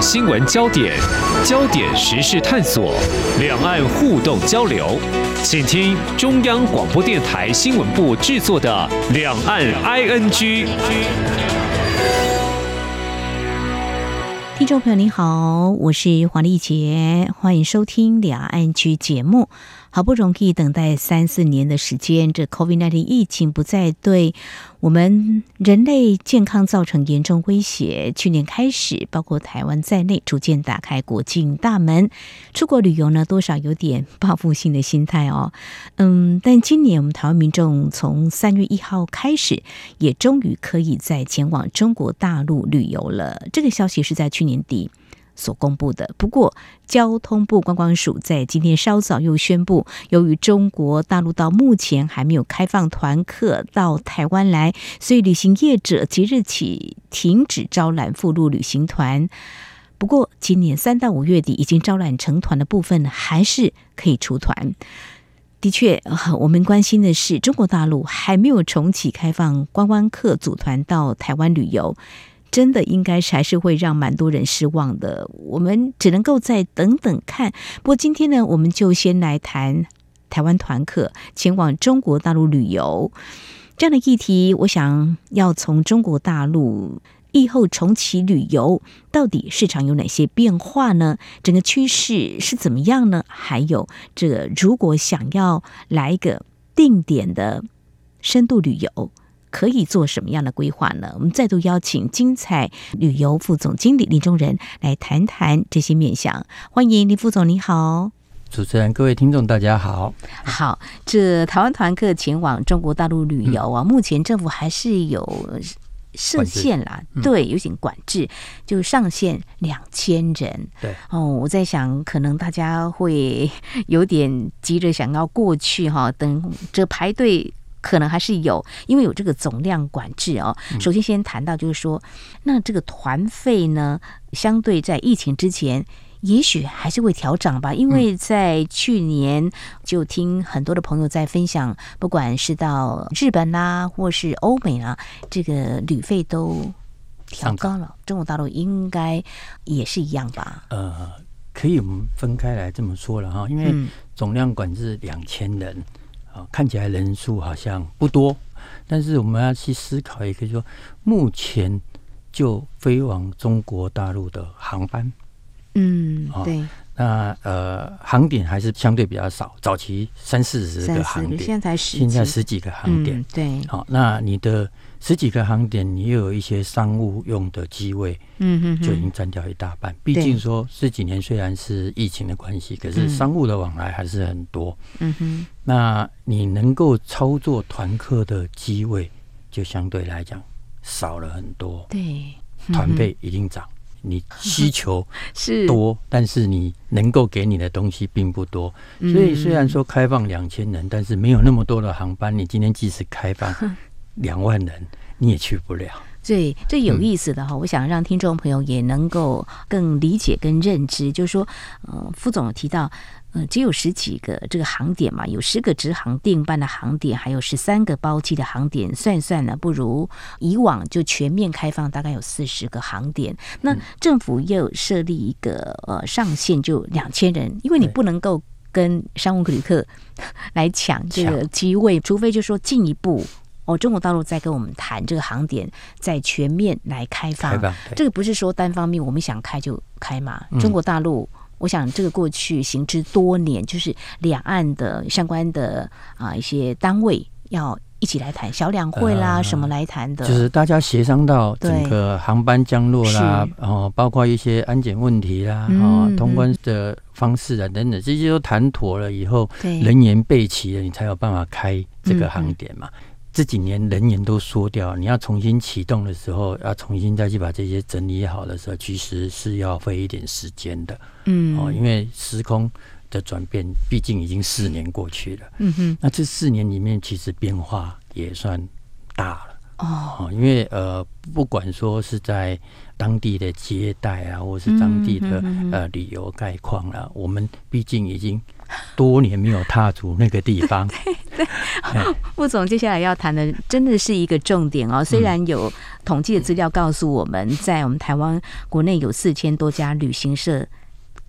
新闻焦点，焦点时事探索，两岸互动交流，请听中央广播电台新闻部制作的《两岸 ING》。听众朋友您好，我是黄丽杰，欢迎收听《两岸 ING》节目。好不容易等待三四年的时间，这 COVID-19 疫情不再对我们人类健康造成严重威胁。去年开始，包括台湾在内，逐渐打开国境大门，出国旅游呢，多少有点报复性的心态哦。嗯，但今年我们台湾民众从三月一号开始，也终于可以在前往中国大陆旅游了。这个消息是在去年底所公布的。不过，交通部观光署在今天稍早又宣布，由于中国大陆到目前还没有开放团客到台湾来，所以旅行业者即日起停止招揽赴陆旅行团。不过，今年三到五月底已经招揽成团的部分，还是可以出团。的确，我们关心的是中国大陆还没有重启开放观光客组团到台湾旅游。真的应该是还是会让蛮多人失望的，我们只能够再等等看。不过今天呢，我们就先来谈台湾团客前往中国大陆旅游这样的议题。我想要从中国大陆疫后重启旅游，到底市场有哪些变化呢？整个趋势是怎么样呢？还有这个如果想要来一个定点的深度旅游。可以做什么样的规划呢？我们再度邀请精彩旅游副总经理林中仁来谈谈这些面向。欢迎林副总，你好。主持人，各位听众，大家好。好，这台湾团客前往中国大陆旅游啊，嗯、目前政府还是有设限啦，嗯、对，有点管制，就上限两千人。对，哦，我在想，可能大家会有点急着想要过去哈，等这排队。可能还是有，因为有这个总量管制哦。首先，先谈到就是说，那这个团费呢，相对在疫情之前，也许还是会调涨吧。因为在去年就听很多的朋友在分享，不管是到日本啦，或是欧美啦，这个旅费都调高了。中国大陆应该也是一样吧？呃，可以我们分开来这么说了哈，因为总量管制两千人。啊，看起来人数好像不多，但是我们要去思考一个，就是说目前就飞往中国大陆的航班，嗯，对，那呃航点还是相对比较少，早期三四十个航点，现在十，现在十几个航点，嗯、对，好，那你的。十几个航点，你又有一些商务用的机位，嗯嗯，就已经占掉一大半。毕竟说这几年虽然是疫情的关系，可是商务的往来还是很多。嗯哼，那你能够操作团客的机位，就相对来讲少了很多。对，团费一定涨，你需求 是多，但是你能够给你的东西并不多。所以虽然说开放两千人，但是没有那么多的航班。你今天即使开放。两万人你也去不了，对，最有意思的哈，嗯、我想让听众朋友也能够更理解跟认知，就是说，呃，副总有提到，呃，只有十几个这个航点嘛，有十个直航定班的航点，还有十三个包机的航点，算一算呢，不如以往就全面开放，大概有四十个航点。那政府又设立一个呃上限，就两千人，因为你不能够跟商务旅客来抢这个机位，除非就说进一步。哦，中国大陆在跟我们谈这个航点，在全面来开放。开放，这个不是说单方面我们想开就开嘛。嗯、中国大陆，我想这个过去行之多年，就是两岸的相关的啊一些单位要一起来谈小两会啦，呃、什么来谈的，就是大家协商到整个航班降落啦，然后包括一些安检问题啦，啊、嗯，通关的方式啊等等，这些都谈妥了以后，人员备齐了，你才有办法开这个航点嘛。嗯嗯这几年人员都缩掉，你要重新启动的时候，要重新再去把这些整理好的时候，其实是要费一点时间的。嗯，哦，因为时空的转变，毕竟已经四年过去了。嗯哼，那这四年里面，其实变化也算大了。哦，因为呃，不管说是在当地的接待啊，或是当地的、嗯、呃旅游概况啊，我们毕竟已经多年没有踏足那个地方。对对，副总接下来要谈的真的是一个重点哦。虽然有统计的资料告诉我们，在我们台湾国内有四千多家旅行社。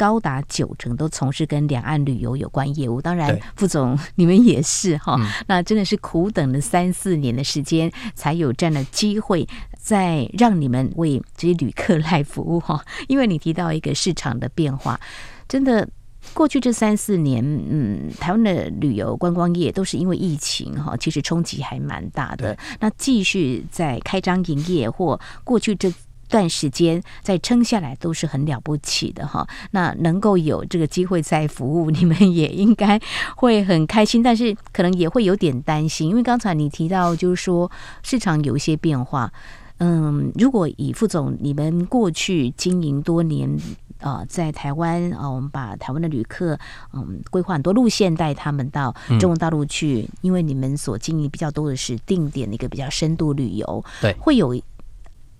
高达九成都从事跟两岸旅游有关业务，当然副总你们也是哈，那真的是苦等了三四年的时间，才有这样的机会，在让你们为这些旅客来服务哈。因为你提到一个市场的变化，真的过去这三四年，嗯，台湾的旅游观光业都是因为疫情哈，其实冲击还蛮大的。那继续在开张营业或过去这。段时间再撑下来都是很了不起的哈，那能够有这个机会再服务，你们也应该会很开心，但是可能也会有点担心，因为刚才你提到就是说市场有一些变化，嗯，如果以副总你们过去经营多年啊，在台湾啊，我们把台湾的旅客嗯规划很多路线带他们到中国大陆去，因为你们所经营比较多的是定点的一个比较深度旅游，对，会有。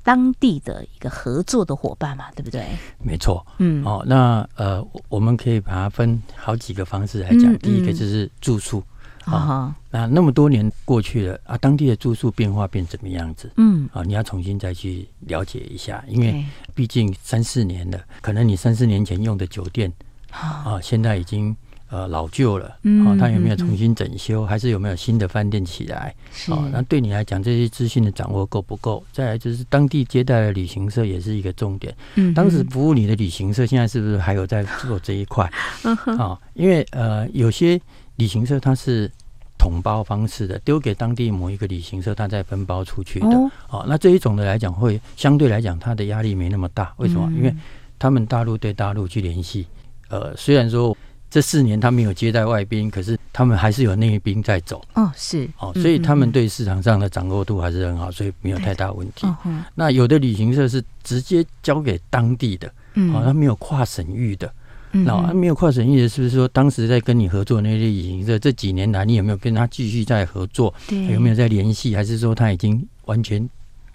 当地的一个合作的伙伴嘛，对不对？没错，嗯，哦，那呃，我们可以把它分好几个方式来讲。嗯嗯、第一个就是住宿啊，哦、那那么多年过去了啊，当地的住宿变化变怎么样子？嗯，啊，你要重新再去了解一下，因为毕竟三四年了，可能你三四年前用的酒店啊，现在已经。呃，老旧了，哦，它有没有重新整修，嗯嗯嗯、还是有没有新的饭店起来？啊哦，那对你来讲，这些资讯的掌握够不够？再来就是当地接待的旅行社也是一个重点。嗯，当时服务你的旅行社，现在是不是还有在做这一块？嗯哼，哦，因为呃，有些旅行社它是统包方式的，丢给当地某一个旅行社，他再分包出去的。哦，哦，那这一种的来讲，会相对来讲，它的压力没那么大。为什么？嗯、因为他们大陆对大陆去联系，呃，虽然说。这四年他没有接待外宾，可是他们还是有内宾在走。哦，是哦，所以他们对市场上的掌握度还是很好，所以没有太大问题。那有的旅行社是直接交给当地的，哦，他没有跨省域的。那他没有跨省域的，是不是说当时在跟你合作那些旅行社，这几年来你有没有跟他继续在合作？有没有在联系？还是说他已经完全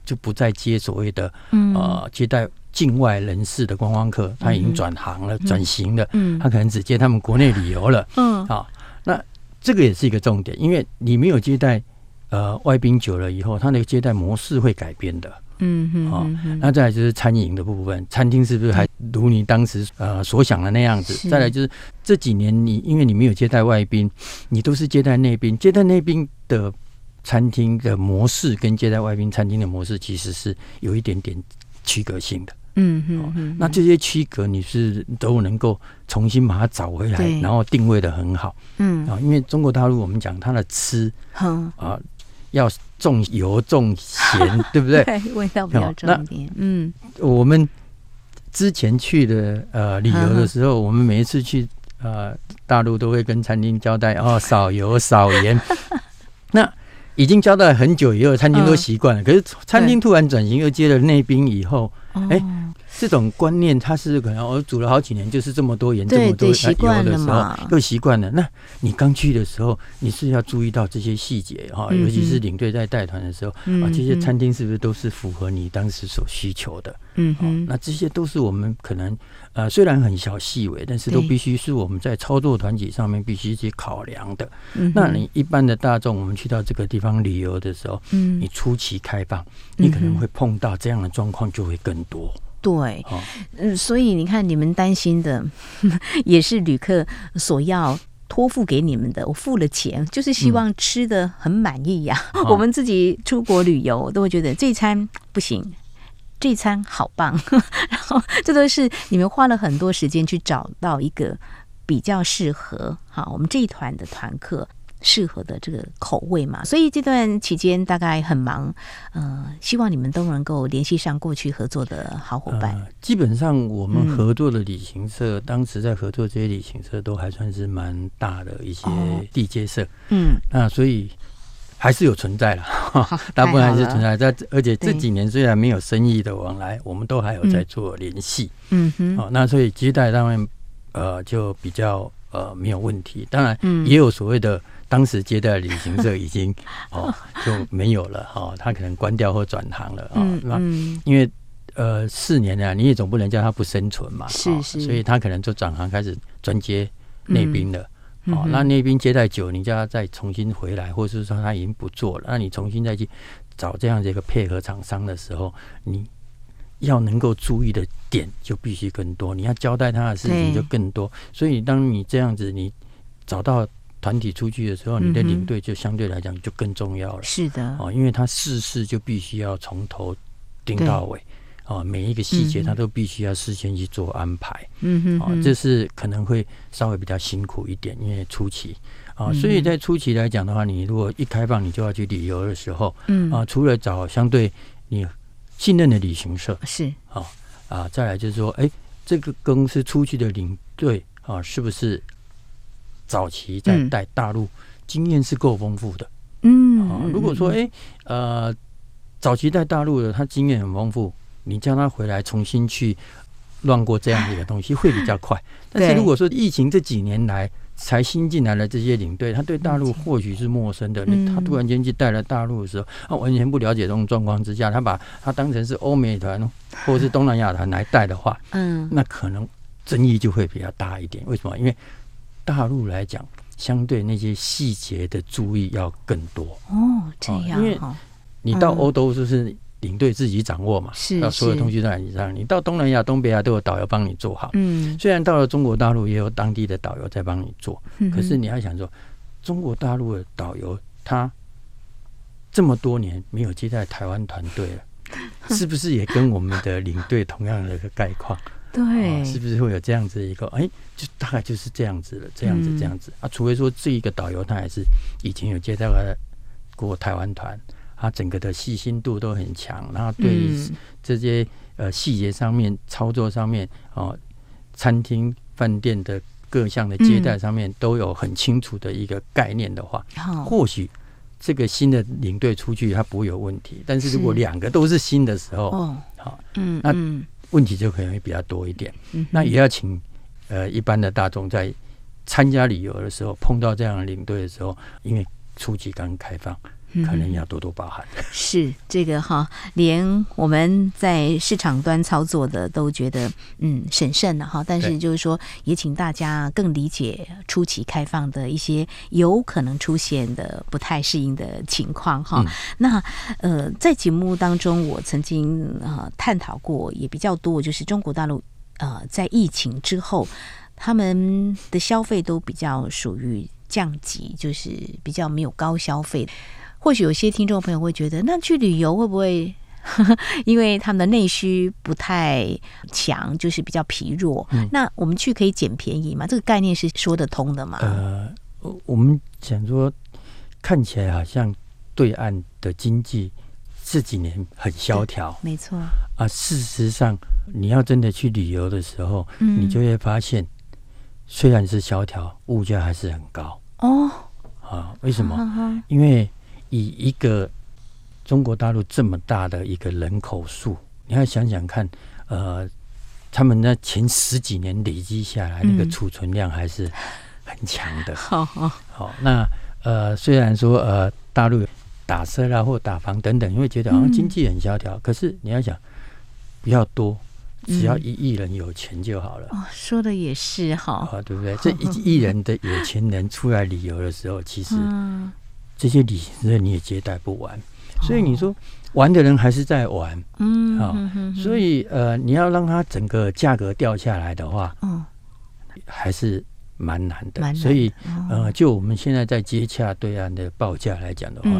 就不再接所谓的呃接待？境外人士的观光客，他已经转行了，转、嗯、型了。嗯，他可能只接他们国内旅游了。嗯，好，那这个也是一个重点，因为你没有接待呃外宾久了以后，他那个接待模式会改变的。嗯嗯，好，那再来就是餐饮的部分，餐厅是不是还如你当时呃所想的那样子？再来就是这几年你因为你没有接待外宾，你都是接待内宾，接待内宾的餐厅的模式跟接待外宾餐厅的模式其实是有一点点区隔性的。嗯嗯嗯，那这些区隔你是都能够重新把它找回来，然后定位的很好。嗯啊，因为中国大陆我们讲它的吃，啊要重油重咸，对不对？对，味道比较重一点。嗯，我们之前去的呃旅游的时候，我们每一次去呃大陆都会跟餐厅交代哦，少油少盐。那已经交代很久以后，餐厅都习惯了。可是餐厅突然转型，又接了内宾以后，哎。这种观念，它是可能我煮了好几年，就是这么多盐，这么多油的时候，又习惯了。那你刚去的时候，你是要注意到这些细节哈，尤其是领队在带团的时候啊，这些餐厅是不是都是符合你当时所需求的？嗯嗯，那这些都是我们可能呃，虽然很小细微，但是都必须是我们在操作团体上面必须去考量的。那你一般的大众，我们去到这个地方旅游的时候，嗯，你初期开放，你可能会碰到这样的状况就会更多。对，嗯，所以你看，你们担心的 也是旅客所要托付给你们的。我付了钱，就是希望吃的很满意呀。嗯、我们自己出国旅游都会觉得这餐不行，这餐好棒。然后这都是你们花了很多时间去找到一个比较适合好我们这一团的团客。适合的这个口味嘛，所以这段期间大概很忙，呃，希望你们都能够联系上过去合作的好伙伴。呃、基本上我们合作的旅行社，嗯、当时在合作这些旅行社都还算是蛮大的一些地接社，嗯，那所以还是有存在了，大部分还是存在。在，而且这几年虽然没有生意的往来，我们都还有在做联系，嗯哼，好，那所以接待上面呃就比较呃没有问题，当然也有所谓的。当时接待的旅行社已经 哦就没有了哈，他可能关掉或转行了啊。那因为呃四年呢，你也总不能叫他不生存嘛，是是，所以他可能就转行开始专接内宾了。哦，那内宾接待久，你叫他再重新回来，或者是说他已经不做了，那你重新再去找这样的一个配合厂商的时候，你要能够注意的点就必须更多，你要交代他的事情就更多。所以，当你这样子你找到团体出去的时候，你的领队就相对来讲就更重要了。是的，哦，因为他事事就必须要从头盯到尾。哦，每一个细节他都必须要事先去做安排，嗯哼，哦，这是可能会稍微比较辛苦一点，因为初期。啊，所以在初期来讲的话，你如果一开放，你就要去旅游的时候，嗯。啊，除了找相对你信任的旅行社是，啊啊，再来就是说，哎，这个公司出去的领队啊，是不是早期在带大陆经验是够丰富的？嗯，啊，如果说哎呃早期带大陆的他经验很丰富。你叫他回来重新去乱过这样的一个东西会比较快，但是如果说疫情这几年来才新进来的这些领队，他对大陆或许是陌生的，他突然间去带了大陆的时候，他完全不了解这种状况之下，他把他当成是欧美团或者是东南亚团来带的话，嗯，那可能争议就会比较大一点。为什么？因为大陆来讲，相对那些细节的注意要更多哦，这样，因为你到欧洲就是。领队自己掌握嘛，是，是所有东西都在你上。你到东南亚、东北亚都有导游帮你做好。嗯，虽然到了中国大陆也有当地的导游在帮你做，嗯、可是你还想说，中国大陆的导游他这么多年没有接待台湾团队了，是不是也跟我们的领队同样的一个概况？对、哦，是不是会有这样子一个？哎、欸，就大概就是这样子了，这样子，这样子、嗯、啊。除非说这一个导游他还是以前有接待过台湾团。他整个的细心度都很强，然后对这些呃细节上面、操作上面哦，餐厅、饭店的各项的接待上面都有很清楚的一个概念的话，或许这个新的领队出去他不会有问题。但是如果两个都是新的时候，好，嗯，那问题就可能会比较多一点。那也要请呃一般的大众在参加旅游的时候碰到这样的领队的时候，因为初期刚开放。可能要多多包涵。嗯、是这个哈，连我们在市场端操作的都觉得嗯审慎了哈。但是就是说，也请大家更理解初期开放的一些有可能出现的不太适应的情况哈。嗯、那呃，在节目当中，我曾经呃探讨过也比较多，就是中国大陆呃在疫情之后，他们的消费都比较属于降级，就是比较没有高消费。或许有些听众朋友会觉得，那去旅游会不会？因为他们的内需不太强，就是比较疲弱。嗯、那我们去可以捡便宜吗？这个概念是说得通的吗？呃，我们讲说，看起来好像对岸的经济这几年很萧条，没错啊。事实上，你要真的去旅游的时候，嗯、你就会发现，虽然是萧条，物价还是很高哦。啊，为什么？因为以一个中国大陆这么大的一个人口数，你要想想看，呃，他们那前十几年累积下来，那个储存量还是很强的。好好好，那呃，虽然说呃，大陆打车啦或打房等等，你会觉得好像经济很萧条，可是你要想，不要多，只要一亿人有钱就好了。哦，说的也是哈，对不对？这一亿人的有钱人出来旅游的时候，其实。这些旅行社你也接待不完，所以你说玩的人还是在玩，嗯，好，所以呃，你要让它整个价格掉下来的话，嗯，还是蛮难的。所以呃，就我们现在在接洽对岸的报价来讲的话，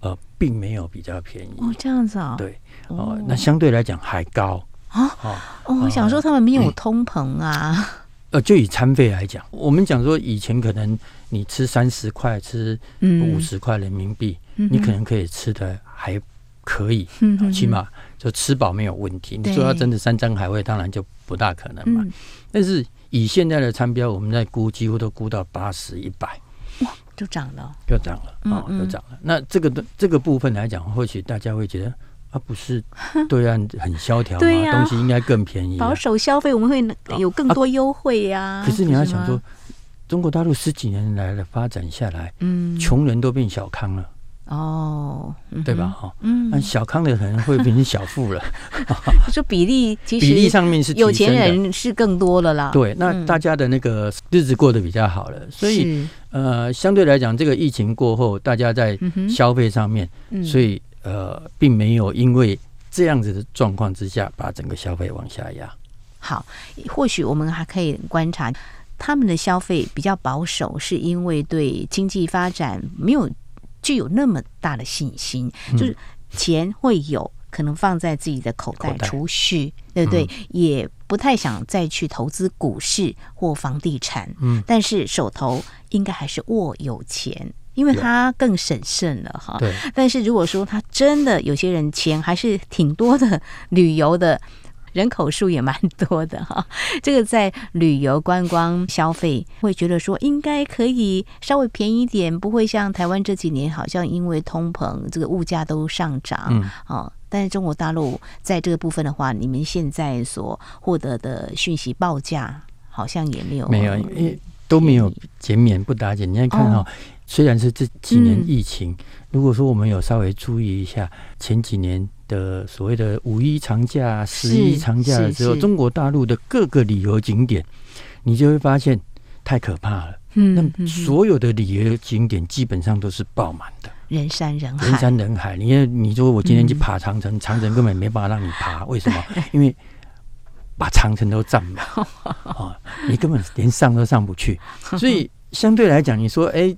呃，并没有比较便宜。哦，这样子啊，对，哦，那相对来讲还高。啊，哦，我想说他们没有通膨啊。呃，就以餐费来讲，我们讲说以前可能你吃三十块，吃五十块人民币，嗯、你可能可以吃的还可以，嗯、起码就吃饱没有问题。嗯、你说要真的山珍海味，当然就不大可能嘛。嗯、但是以现在的餐标，我们在估，几乎都估到八十、一百，哇，就涨了，又涨了啊，又涨了。那这个这个部分来讲，或许大家会觉得。啊，不是对岸很萧条吗？对啊、东西应该更便宜、啊。保守消费，我们会有更多优惠呀、啊。可是你要想说，中国大陆十几年来的发展下来，嗯，穷人都变小康了。哦，对吧？哈，嗯，那小康的可能会变成小富了。就比例 其实比例上面是有钱人是更多了啦。对，那大家的那个日子过得比较好了，所以呃，相对来讲，这个疫情过后，大家在消费上面，所以呃，并没有因为这样子的状况之下，把整个消费往下压。好，或许我们还可以观察他们的消费比较保守，是因为对经济发展没有。具有那么大的信心，就是钱会有可能放在自己的口袋储蓄，对不对？也不太想再去投资股市或房地产，嗯，但是手头应该还是握有钱，因为他更审慎了哈。对。但是如果说他真的有些人钱还是挺多的，旅游的。人口数也蛮多的哈，这个在旅游观光消费会觉得说应该可以稍微便宜一点，不会像台湾这几年好像因为通膨这个物价都上涨，嗯，哦，但是中国大陆在这个部分的话，你们现在所获得的讯息报价好像也没有没有，因为都没有减免不打减。你看哈，虽然是这几年疫情，如果说我们有稍微注意一下前几年。的所谓的五一长假、十一长假的时候，中国大陆的各个旅游景点，你就会发现太可怕了。嗯，那所有的旅游景点基本上都是爆满的，人山人海，人山人海。你你说我今天去爬长城，长城根本没办法让你爬，为什么？因为把长城都占满啊，你根本连上都上不去。所以相对来讲，你说，哎，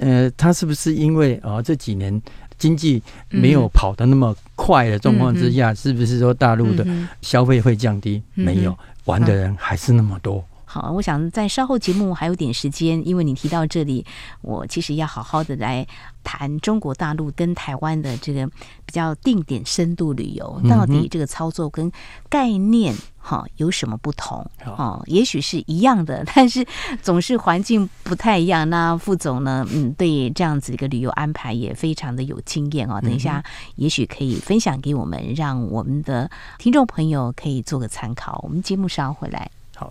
呃，他是不是因为啊这几年？经济没有跑得那么快的状况之下，是不是说大陆的消费会降低？没有，玩的人还是那么多。好，我想在稍后节目还有点时间，因为你提到这里，我其实要好好的来谈中国大陆跟台湾的这个比较定点深度旅游，到底这个操作跟概念哈有什么不同？哦，也许是一样的，但是总是环境不太一样。那副总呢，嗯，对这样子一个旅游安排也非常的有经验哦。等一下，也许可以分享给我们，让我们的听众朋友可以做个参考。我们节目稍后回来。好。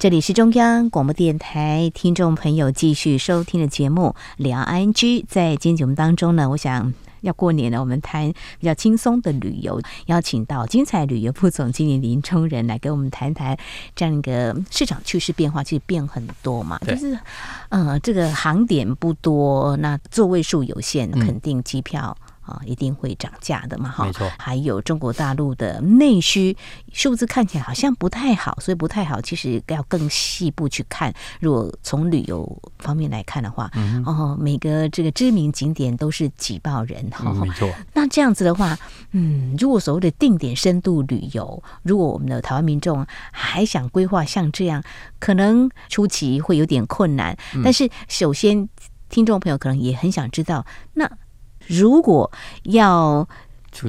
这里是中央广播电台，听众朋友继续收听的节目《两岸 ING》。在今天节目当中呢，我想要过年了，我们谈比较轻松的旅游，邀请到精彩旅游部总经理林冲仁来跟我们谈谈这样一个市场趋势变化，其实变很多嘛，就是呃，这个航点不多，那座位数有限，肯定机票。啊，一定会涨价的嘛，哈，没错。还有中国大陆的内需数字看起来好像不太好，所以不太好，其实要更细部去看。如果从旅游方面来看的话，嗯、哦，每个这个知名景点都是挤爆人，哈、嗯，没错。那这样子的话，嗯，如果所谓的定点深度旅游，如果我们的台湾民众还想规划像这样，可能初期会有点困难。嗯、但是，首先听众朋友可能也很想知道，那。如果要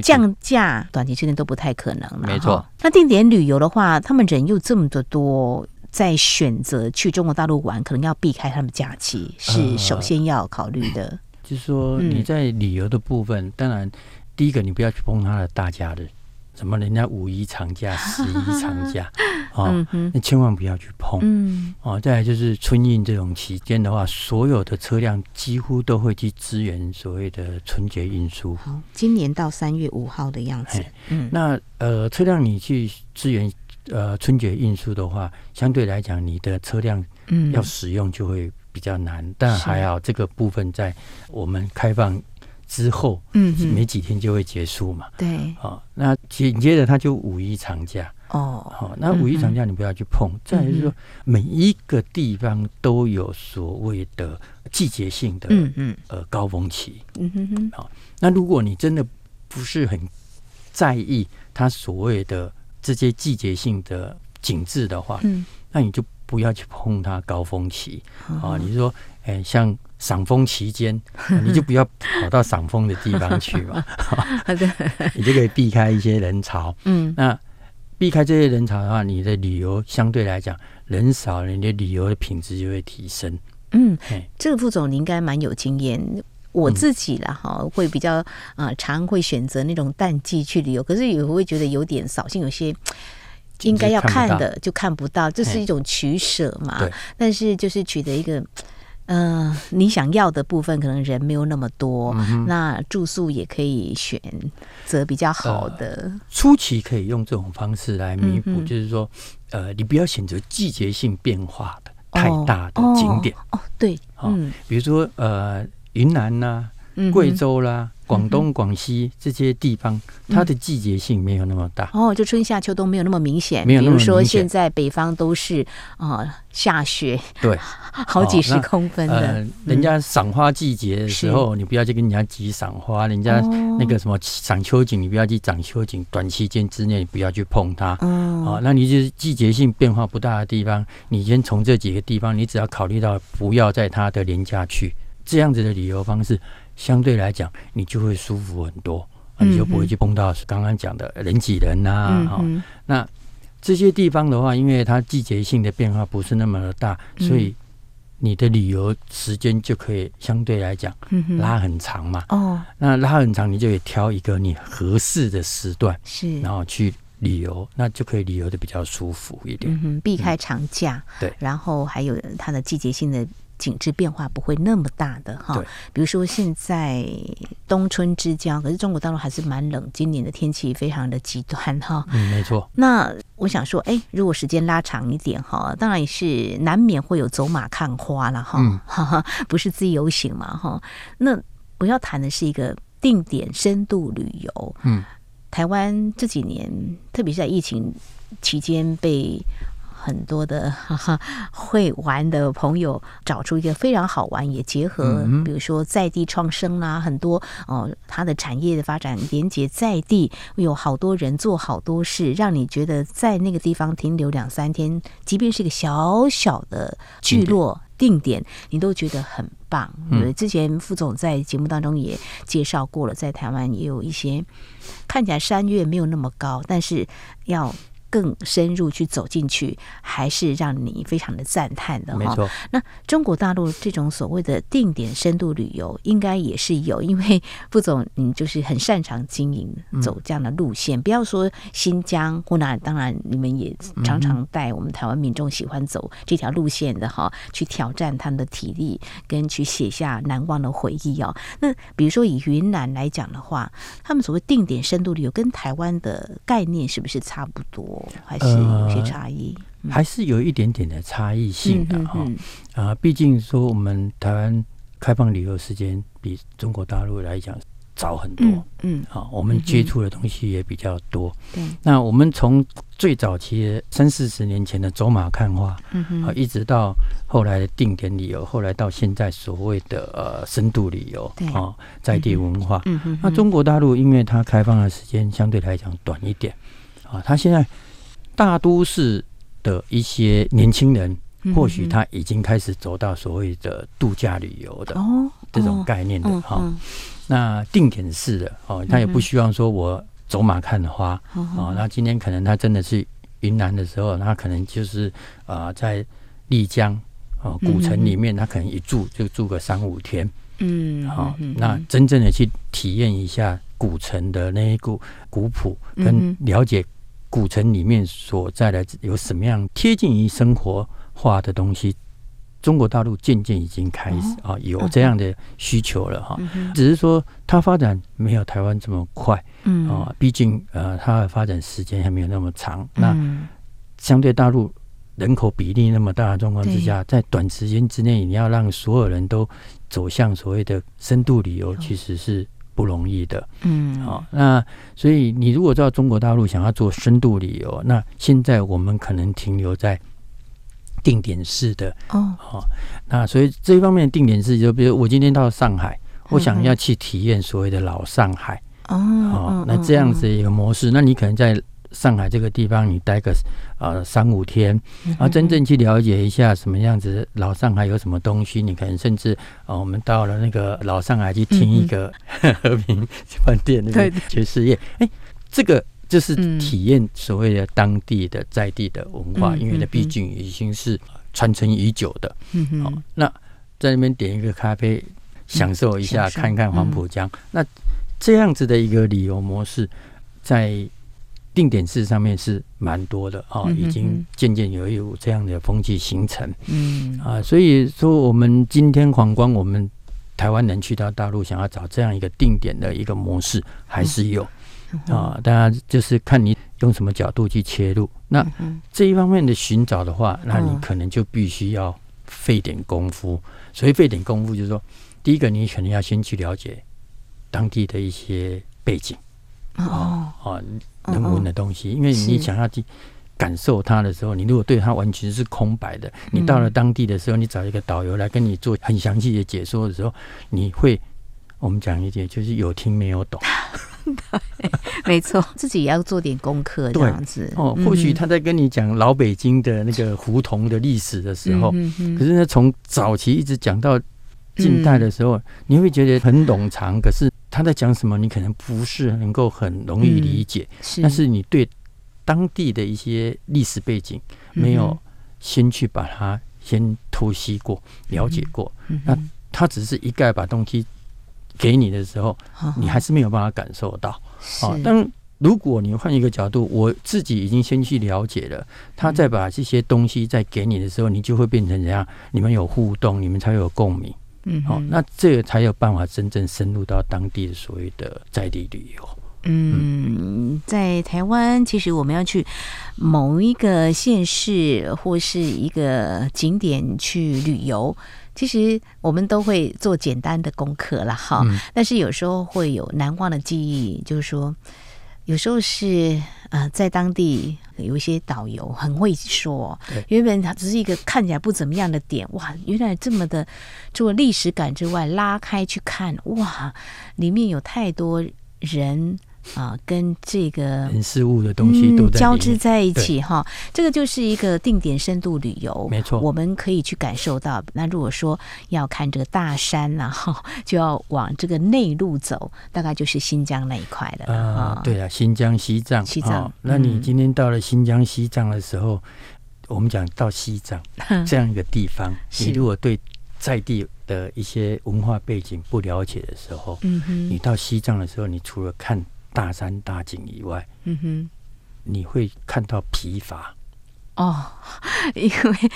降价，短期之内都不太可能了。没错，那定点旅游的话，他们人又这么的多，在选择去中国大陆玩，可能要避开他们假期，是首先要考虑的。呃，就是说你在旅游的部分，嗯、当然第一个你不要去碰他的大假日。什么？人家五一长假、十一长假啊，那千万不要去碰。嗯，哦，再来就是春运这种期间的话，所有的车辆几乎都会去支援所谓的春节运输。好，今年到三月五号的样子。嗯，那呃，车辆你去支援呃春节运输的话，相对来讲，你的车辆嗯要使用就会比较难。嗯、但还好，这个部分在我们开放。之后，嗯，没几天就会结束嘛。对，好，那紧接着他就五一长假哦，好，那五一长假你不要去碰。再就是说，每一个地方都有所谓的季节性的，嗯嗯，呃，高峰期。嗯哼哼，好，那如果你真的不是很在意它所谓的这些季节性的景致的话，嗯，那你就。不要去碰它高峰期啊。你说，哎、欸，像赏枫期间，你就不要跑到赏枫的地方去嘛。你就可以避开一些人潮。嗯，那避开这些人潮的话，你的旅游相对来讲人少，你的旅游的品质就会提升。嗯，这个副总你应该蛮有经验。我自己啦哈，会比较啊常会选择那种淡季去旅游，可是也会觉得有点扫兴，有些应该要看的就看不到，这是一种取舍嘛。对。但是就是取得一个嗯、呃，你想要的部分，可能人没有那么多，嗯、那住宿也可以选择比较好的、呃。初期可以用这种方式来弥补，嗯、就是说呃，你不要选择季节性变化的太大的景点哦，哦。对，嗯，比如说呃。云南呐、啊，贵州啦，东、广西这些地方，嗯、它的季节性没有那么大。哦，就春夏秋冬没有那么明显。没有那么明显。比如说现在北方都是啊、呃、下雪，对，好几十公分的。哦呃、人家赏花季节的时候，你不要去跟人家挤赏花；人家那个什么赏秋景，你不要去赏秋景。短期间之内，不要去碰它。嗯、哦，那你就是季节性变化不大的地方，你先从这几个地方，你只要考虑到不要在它的廉价去。这样子的旅游方式，相对来讲，你就会舒服很多，你就不会去碰到刚刚讲的人挤人呐、啊。哈、嗯，那这些地方的话，因为它季节性的变化不是那么的大，所以你的旅游时间就可以相对来讲拉很长嘛。哦，那拉很长，你就可以挑一个你合适的时段，是，然后去旅游，那就可以旅游的比较舒服一点。避开长假，对，然后还有它的季节性的。景致变化不会那么大的哈，比如说现在冬春之交，可是中国大陆还是蛮冷，今年的天气非常的极端哈。嗯，没错。那我想说，哎，如果时间拉长一点哈，当然也是难免会有走马看花了哈，哈哈，不是自由行嘛哈。那我要谈的是一个定点深度旅游。嗯，台湾这几年，特别是在疫情期间被。很多的哈哈 会玩的朋友找出一个非常好玩，也结合比如说在地创生啦，很多哦，它的产业的发展连接在地，有好多人做好多事，让你觉得在那个地方停留两三天，即便是一个小小的聚落定点，你都觉得很棒。嗯之前副总在节目当中也介绍过了，在台湾也有一些看起来山岳没有那么高，但是要。更深入去走进去，还是让你非常的赞叹的哈。没错。那中国大陆这种所谓的定点深度旅游，应该也是有，因为 副总你就是很擅长经营走这样的路线。嗯、不要说新疆湖南，当然你们也常常带我们台湾民众喜欢走这条路线的哈，去挑战他们的体力，跟去写下难忘的回忆哦。那比如说以云南来讲的话，他们所谓定点深度旅游，跟台湾的概念是不是差不多？还是有些差异，还是有一点点的差异性的哈。啊，毕竟说我们台湾开放旅游时间比中国大陆来讲早很多，嗯，好、嗯，我们接触的东西也比较多。那我们从最早期的三四十年前的走马看花，嗯哼，啊，一直到后来的定点旅游，后来到现在所谓的呃深度旅游，对。啊，在地文化，嗯哼，那中国大陆因为它开放的时间相对来讲短一点，啊，它现在。大都市的一些年轻人，或许他已经开始走到所谓的度假旅游的这种概念的哈。那定点式的哦，他也不希望说我走马看花哦。那今天可能他真的是云南的时候，他可能就是啊，在丽江哦古城里面，他可能一住就住个三五天。嗯，好，那真正的去体验一下古城的那一股古朴，跟了解。古城里面所在的有什么样贴近于生活化的东西？中国大陆渐渐已经开始啊有这样的需求了哈，只是说它发展没有台湾这么快，嗯啊，毕竟呃它的发展时间还没有那么长。那相对大陆人口比例那么大的状况之下，在短时间之内你要让所有人都走向所谓的深度旅游，其实是。不容易的，嗯，好，那所以你如果到中国大陆想要做深度旅游，那现在我们可能停留在定点式的哦，好，那所以这一方面定点式，就比如我今天到上海，我想要去体验所谓的老上海。哦，那这样子一个模式，那你可能在上海这个地方，你待个呃三五天，然后真正去了解一下什么样子老上海有什么东西，你可能甚至啊、呃，我们到了那个老上海去听一个和平饭店那边爵士乐，哎，这个就是体验所谓的当地的在地的文化，因为呢，毕竟已经是传承已久的。嗯嗯，那在那边点一个咖啡，享受一下，看看黄浦江，那这样子的一个旅游模式，在。定点式上面是蛮多的啊，已经渐渐有有这样的风气形成。嗯啊，所以说我们今天皇冠，我们台湾人去到大陆，想要找这样一个定点的一个模式，还是有啊。当然就是看你用什么角度去切入。那这一方面的寻找的话，那你可能就必须要费点功夫。所以费点功夫，就是说，第一个你可能要先去了解当地的一些背景。哦啊。人文的东西，因为你想要去感受它的时候，你如果对它完全是空白的，你到了当地的时候，你找一个导游来跟你做很详细的解说的时候，你会我们讲一点，就是有听没有懂。对，没错，自己也要做点功课，这样子。哦，或许他在跟你讲老北京的那个胡同的历史的时候，可是呢，从早期一直讲到近代的时候，你会觉得很冗长，可是。他在讲什么？你可能不是能够很容易理解，嗯、是，但是你对当地的一些历史背景没有先去把它先偷析过、了解过，嗯、那他只是一概把东西给你的时候，嗯、你还是没有办法感受到。好，但如果你换一个角度，我自己已经先去了解了，他再把这些东西再给你的时候，你就会变成怎样？你们有互动，你们才有共鸣。嗯，好，那这个才有办法真正深入到当地的所谓的在地旅游。嗯，在台湾，其实我们要去某一个县市或是一个景点去旅游，其实我们都会做简单的功课了哈。但是有时候会有难忘的记忆，就是说。有时候是呃，在当地有一些导游很会说，原本它只是一个看起来不怎么样的点，哇，原来这么的，除了历史感之外，拉开去看，哇，里面有太多人。啊，跟这个人事物的东西都、嗯、交织在一起哈，这个就是一个定点深度旅游，没错，我们可以去感受到。那如果说要看这个大山然后 就要往这个内陆走，大概就是新疆那一块的啊。对啊，新疆、西藏、西藏、哦。那你今天到了新疆、西藏的时候，嗯、我们讲到西藏这样一个地方，你如果对在地的一些文化背景不了解的时候，嗯哼，你到西藏的时候，你除了看大山大景以外，嗯哼，你会看到疲乏哦，因为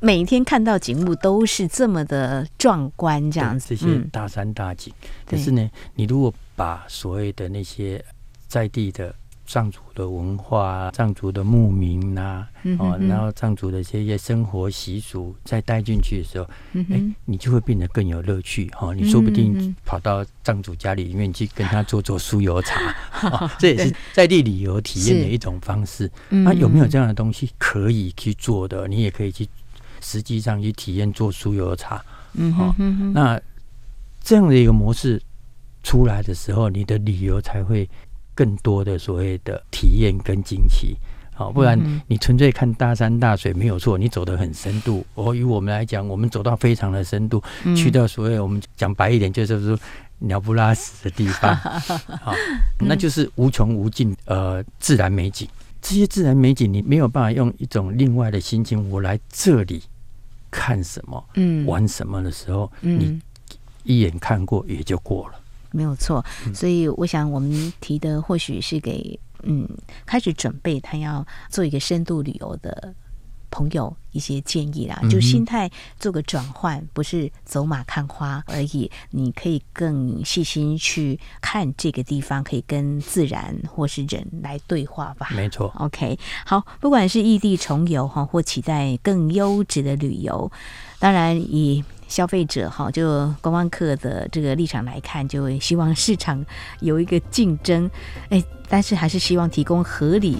每天看到景物都是这么的壮观，这样子，这些大山大景。嗯、可是呢，你如果把所谓的那些在地的。藏族的文化，藏族的牧民呐、啊，嗯、哼哼哦，然后藏族的这些生活习俗，再带进去的时候，嗯哼诶，你就会变得更有乐趣哈、哦。你说不定跑到藏族家里面去跟他做做酥油茶，哦、这也是在地旅游体验的一种方式。那、啊、有没有这样的东西可以去做的？你也可以去实际上去体验做酥油茶。嗯哼哼哼哦，那这样的一个模式出来的时候，你的旅游才会。更多的所谓的体验跟惊奇，好，不然你纯粹看大山大水没有错，你走得很深度。哦，以我们来讲，我们走到非常的深度，去到所谓我们讲白一点，就是说鸟不拉屎的地方，好，那就是无穷无尽呃自然美景。这些自然美景，你没有办法用一种另外的心情，我来这里看什么，嗯，玩什么的时候，你一眼看过也就过了。没有错，所以我想我们提的或许是给嗯开始准备他要做一个深度旅游的朋友一些建议啦，就心态做个转换，不是走马看花而已，你可以更细心去看这个地方，可以跟自然或是人来对话吧。没错，OK，好，不管是异地重游哈，或期待更优质的旅游，当然以。消费者哈，就观光客的这个立场来看，就希望市场有一个竞争，哎，但是还是希望提供合理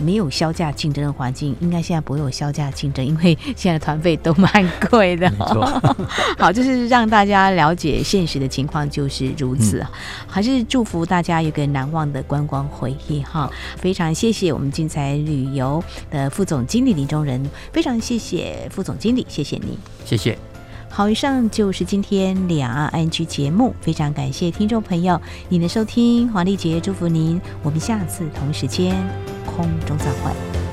没有销价竞争的环境，应该现在不会有销价竞争，因为现在团费都蛮贵的。好，就是让大家了解现实的情况就是如此。嗯、还是祝福大家有个难忘的观光回忆哈。非常谢谢我们精彩旅游的副总经理林中仁，非常谢谢副总经理，谢谢你，谢谢。好，以上就是今天两岸 ING 节目，非常感谢听众朋友您的收听，黄丽杰祝福您，我们下次同时间空中再会。